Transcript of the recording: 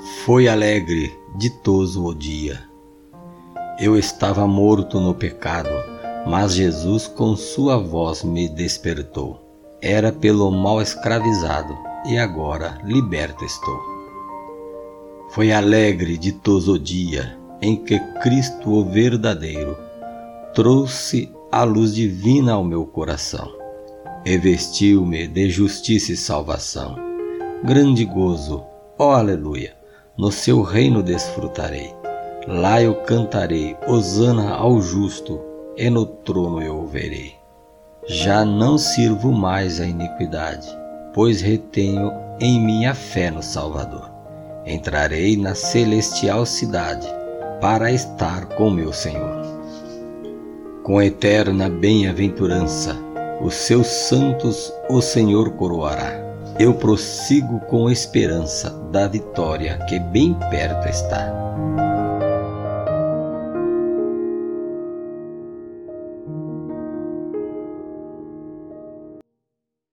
Foi alegre, ditoso o dia. Eu estava morto no pecado, mas Jesus com sua voz me despertou. Era pelo mal escravizado e agora liberto estou. Foi alegre, ditoso o dia em que Cristo, o verdadeiro, trouxe a luz divina ao meu coração e vestiu-me de justiça e salvação. Grande gozo, ó aleluia! No seu reino desfrutarei. Lá eu cantarei, Hosana ao justo, e no trono eu o verei. Já não sirvo mais a iniquidade, pois retenho em minha fé no Salvador. Entrarei na celestial cidade, para estar com meu Senhor. Com eterna bem-aventurança, os seus santos o Senhor coroará eu prossigo com esperança da vitória que bem perto está.